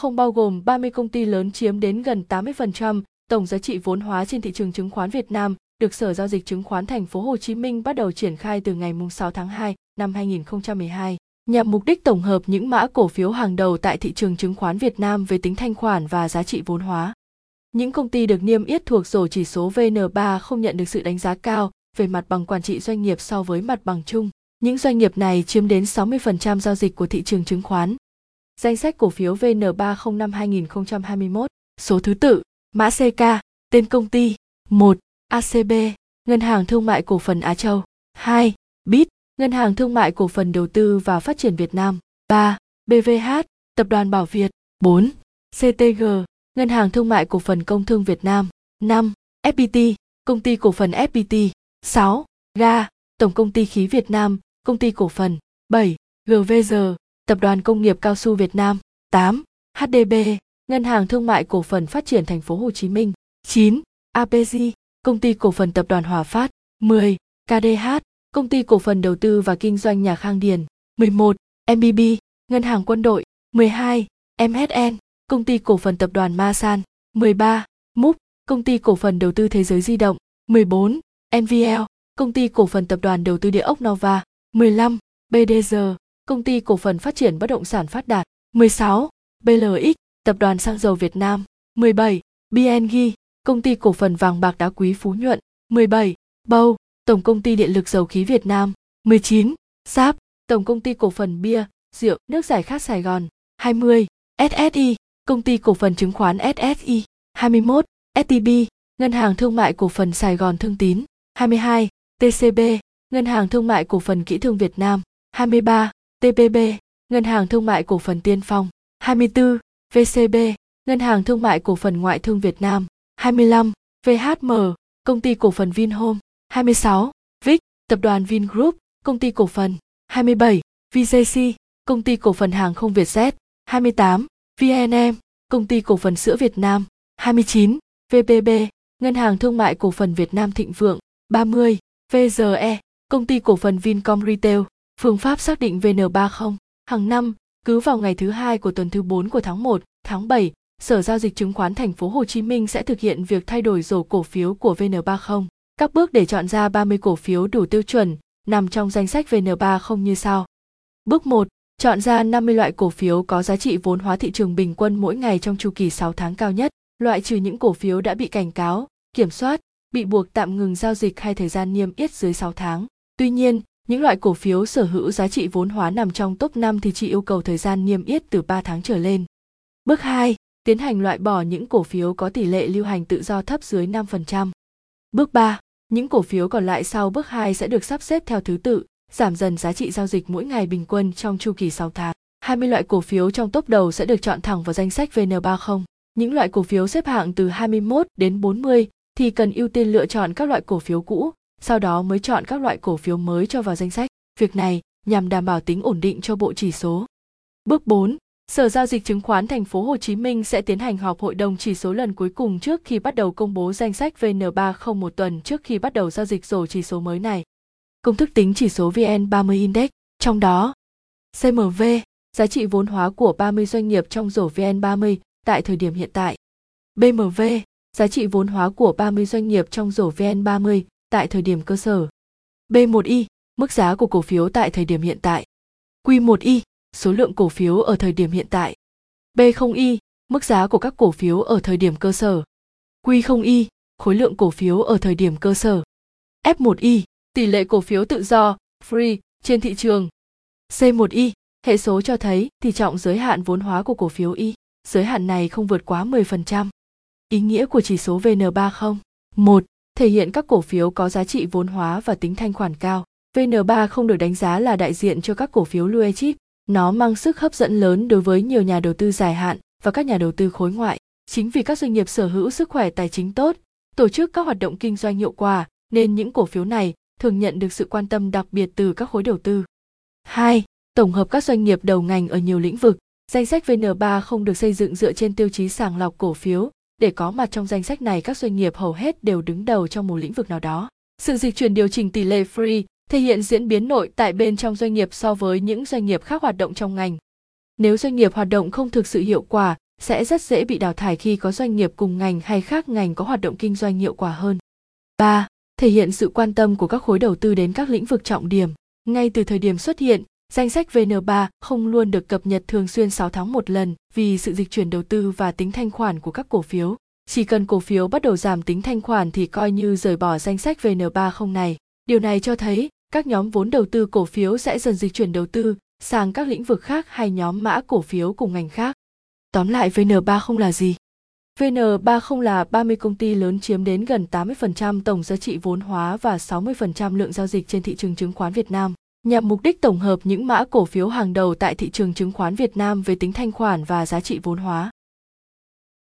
không bao gồm 30 công ty lớn chiếm đến gần 80% tổng giá trị vốn hóa trên thị trường chứng khoán Việt Nam, được Sở giao dịch chứng khoán thành phố Hồ Chí Minh bắt đầu triển khai từ ngày 6 tháng 2 năm 2012 nhằm mục đích tổng hợp những mã cổ phiếu hàng đầu tại thị trường chứng khoán Việt Nam về tính thanh khoản và giá trị vốn hóa. Những công ty được niêm yết thuộc rổ chỉ số VN3 không nhận được sự đánh giá cao về mặt bằng quản trị doanh nghiệp so với mặt bằng chung. Những doanh nghiệp này chiếm đến 60% giao dịch của thị trường chứng khoán. Danh sách cổ phiếu VN305-2021, số thứ tự, mã CK, tên công ty, 1. ACB, Ngân hàng Thương mại Cổ phần Á Châu, 2. BIT, Ngân hàng Thương mại Cổ phần Đầu tư và Phát triển Việt Nam, 3. BVH, Tập đoàn Bảo Việt, 4. CTG, Ngân hàng Thương mại Cổ phần Công thương Việt Nam, 5. FPT, Công ty Cổ phần FPT, 6. GA, Tổng công ty khí Việt Nam, Công ty cổ phần, 7. GVG, Tập đoàn Công nghiệp Cao su Việt Nam, 8. HDB, Ngân hàng Thương mại Cổ phần Phát triển Thành phố Hồ Chí Minh, 9. APG, Công ty Cổ phần Tập đoàn Hòa Phát, 10. KDH, Công ty Cổ phần Đầu tư và Kinh doanh Nhà Khang Điền, 11. MBB, Ngân hàng Quân đội, 12. MSN, Công ty Cổ phần Tập đoàn Masan, 13. MUP, Công ty Cổ phần Đầu tư Thế giới Di động, 14. NVL, Công ty Cổ phần Tập đoàn Đầu tư Địa ốc Nova, 15. BDG, Công ty Cổ phần Phát triển Bất động sản Phát Đạt, 16. BLX, Tập đoàn Xăng dầu Việt Nam, 17. BNG, Công ty Cổ phần Vàng bạc đá quý Phú Nhuận, 17. Bâu, Tổng công ty Điện lực Dầu khí Việt Nam, 19. SAP, Tổng công ty Cổ phần Bia, Rượu, Nước giải khát Sài Gòn, 20. SSI, Công ty Cổ phần Chứng khoán SSI, 21. STB, Ngân hàng Thương mại Cổ phần Sài Gòn Thương Tín, 22. TCB, Ngân hàng Thương mại Cổ phần Kỹ thương Việt Nam, 23. TPB, Ngân hàng Thương mại Cổ phần Tiên Phong, 24. VCB, Ngân hàng Thương mại Cổ phần Ngoại thương Việt Nam, 25. VHM, Công ty Cổ phần Vinhome, 26. VIC, Tập đoàn Vingroup, Công ty Cổ phần, 27. VJC, Công ty Cổ phần Hàng không Vietjet, 28. VNM, Công ty Cổ phần Sữa Việt Nam, 29. VPB, Ngân hàng Thương mại Cổ phần Việt Nam Thịnh Vượng, 30. VGE, Công ty cổ phần Vincom Retail, phương pháp xác định VN30. Hàng năm, cứ vào ngày thứ hai của tuần thứ 4 của tháng 1, tháng 7, Sở giao dịch chứng khoán thành phố Hồ Chí Minh sẽ thực hiện việc thay đổi rổ cổ phiếu của VN30. Các bước để chọn ra 30 cổ phiếu đủ tiêu chuẩn nằm trong danh sách VN30 như sau. Bước 1, chọn ra 50 loại cổ phiếu có giá trị vốn hóa thị trường bình quân mỗi ngày trong chu kỳ 6 tháng cao nhất, loại trừ những cổ phiếu đã bị cảnh cáo, kiểm soát, bị buộc tạm ngừng giao dịch hay thời gian niêm yết dưới 6 tháng. Tuy nhiên, những loại cổ phiếu sở hữu giá trị vốn hóa nằm trong top 5 thì chỉ yêu cầu thời gian niêm yết từ 3 tháng trở lên. Bước 2. Tiến hành loại bỏ những cổ phiếu có tỷ lệ lưu hành tự do thấp dưới 5%. Bước 3. Những cổ phiếu còn lại sau bước 2 sẽ được sắp xếp theo thứ tự, giảm dần giá trị giao dịch mỗi ngày bình quân trong chu kỳ 6 tháng. 20 loại cổ phiếu trong top đầu sẽ được chọn thẳng vào danh sách VN30. Những loại cổ phiếu xếp hạng từ 21 đến 40 thì cần ưu tiên lựa chọn các loại cổ phiếu cũ, sau đó mới chọn các loại cổ phiếu mới cho vào danh sách. Việc này nhằm đảm bảo tính ổn định cho bộ chỉ số. Bước 4. Sở giao dịch chứng khoán thành phố Hồ Chí Minh sẽ tiến hành họp hội đồng chỉ số lần cuối cùng trước khi bắt đầu công bố danh sách VN30 một tuần trước khi bắt đầu giao dịch rổ chỉ số mới này. Công thức tính chỉ số VN30 Index, trong đó CMV, giá trị vốn hóa của 30 doanh nghiệp trong rổ VN30 tại thời điểm hiện tại. BMV, giá trị vốn hóa của 30 doanh nghiệp trong rổ VN30 tại thời điểm cơ sở. B1Y, mức giá của cổ phiếu tại thời điểm hiện tại. Q1Y, số lượng cổ phiếu ở thời điểm hiện tại. B0Y, mức giá của các cổ phiếu ở thời điểm cơ sở. Q0Y, khối lượng cổ phiếu ở thời điểm cơ sở. F1Y, tỷ lệ cổ phiếu tự do, free, trên thị trường. C1Y, hệ số cho thấy tỷ trọng giới hạn vốn hóa của cổ phiếu Y. Giới hạn này không vượt quá 10%. Ý nghĩa của chỉ số VN30. 1. Thể hiện các cổ phiếu có giá trị vốn hóa và tính thanh khoản cao. VN3 không được đánh giá là đại diện cho các cổ phiếu blue chip. Nó mang sức hấp dẫn lớn đối với nhiều nhà đầu tư dài hạn và các nhà đầu tư khối ngoại. Chính vì các doanh nghiệp sở hữu sức khỏe tài chính tốt, tổ chức các hoạt động kinh doanh hiệu quả, nên những cổ phiếu này thường nhận được sự quan tâm đặc biệt từ các khối đầu tư. 2. Tổng hợp các doanh nghiệp đầu ngành ở nhiều lĩnh vực. Danh sách VN3 không được xây dựng dựa trên tiêu chí sàng lọc cổ phiếu để có mặt trong danh sách này các doanh nghiệp hầu hết đều đứng đầu trong một lĩnh vực nào đó. Sự dịch chuyển điều chỉnh tỷ lệ free thể hiện diễn biến nội tại bên trong doanh nghiệp so với những doanh nghiệp khác hoạt động trong ngành. Nếu doanh nghiệp hoạt động không thực sự hiệu quả sẽ rất dễ bị đào thải khi có doanh nghiệp cùng ngành hay khác ngành có hoạt động kinh doanh hiệu quả hơn. 3. Thể hiện sự quan tâm của các khối đầu tư đến các lĩnh vực trọng điểm. Ngay từ thời điểm xuất hiện, danh sách VN3 không luôn được cập nhật thường xuyên 6 tháng một lần vì sự dịch chuyển đầu tư và tính thanh khoản của các cổ phiếu. Chỉ cần cổ phiếu bắt đầu giảm tính thanh khoản thì coi như rời bỏ danh sách vn3 không này. Điều này cho thấy các nhóm vốn đầu tư cổ phiếu sẽ dần dịch chuyển đầu tư sang các lĩnh vực khác hay nhóm mã cổ phiếu cùng ngành khác. Tóm lại VN30 là gì? VN30 là 30 công ty lớn chiếm đến gần 80% tổng giá trị vốn hóa và 60% lượng giao dịch trên thị trường chứng khoán Việt Nam, nhằm mục đích tổng hợp những mã cổ phiếu hàng đầu tại thị trường chứng khoán Việt Nam về tính thanh khoản và giá trị vốn hóa.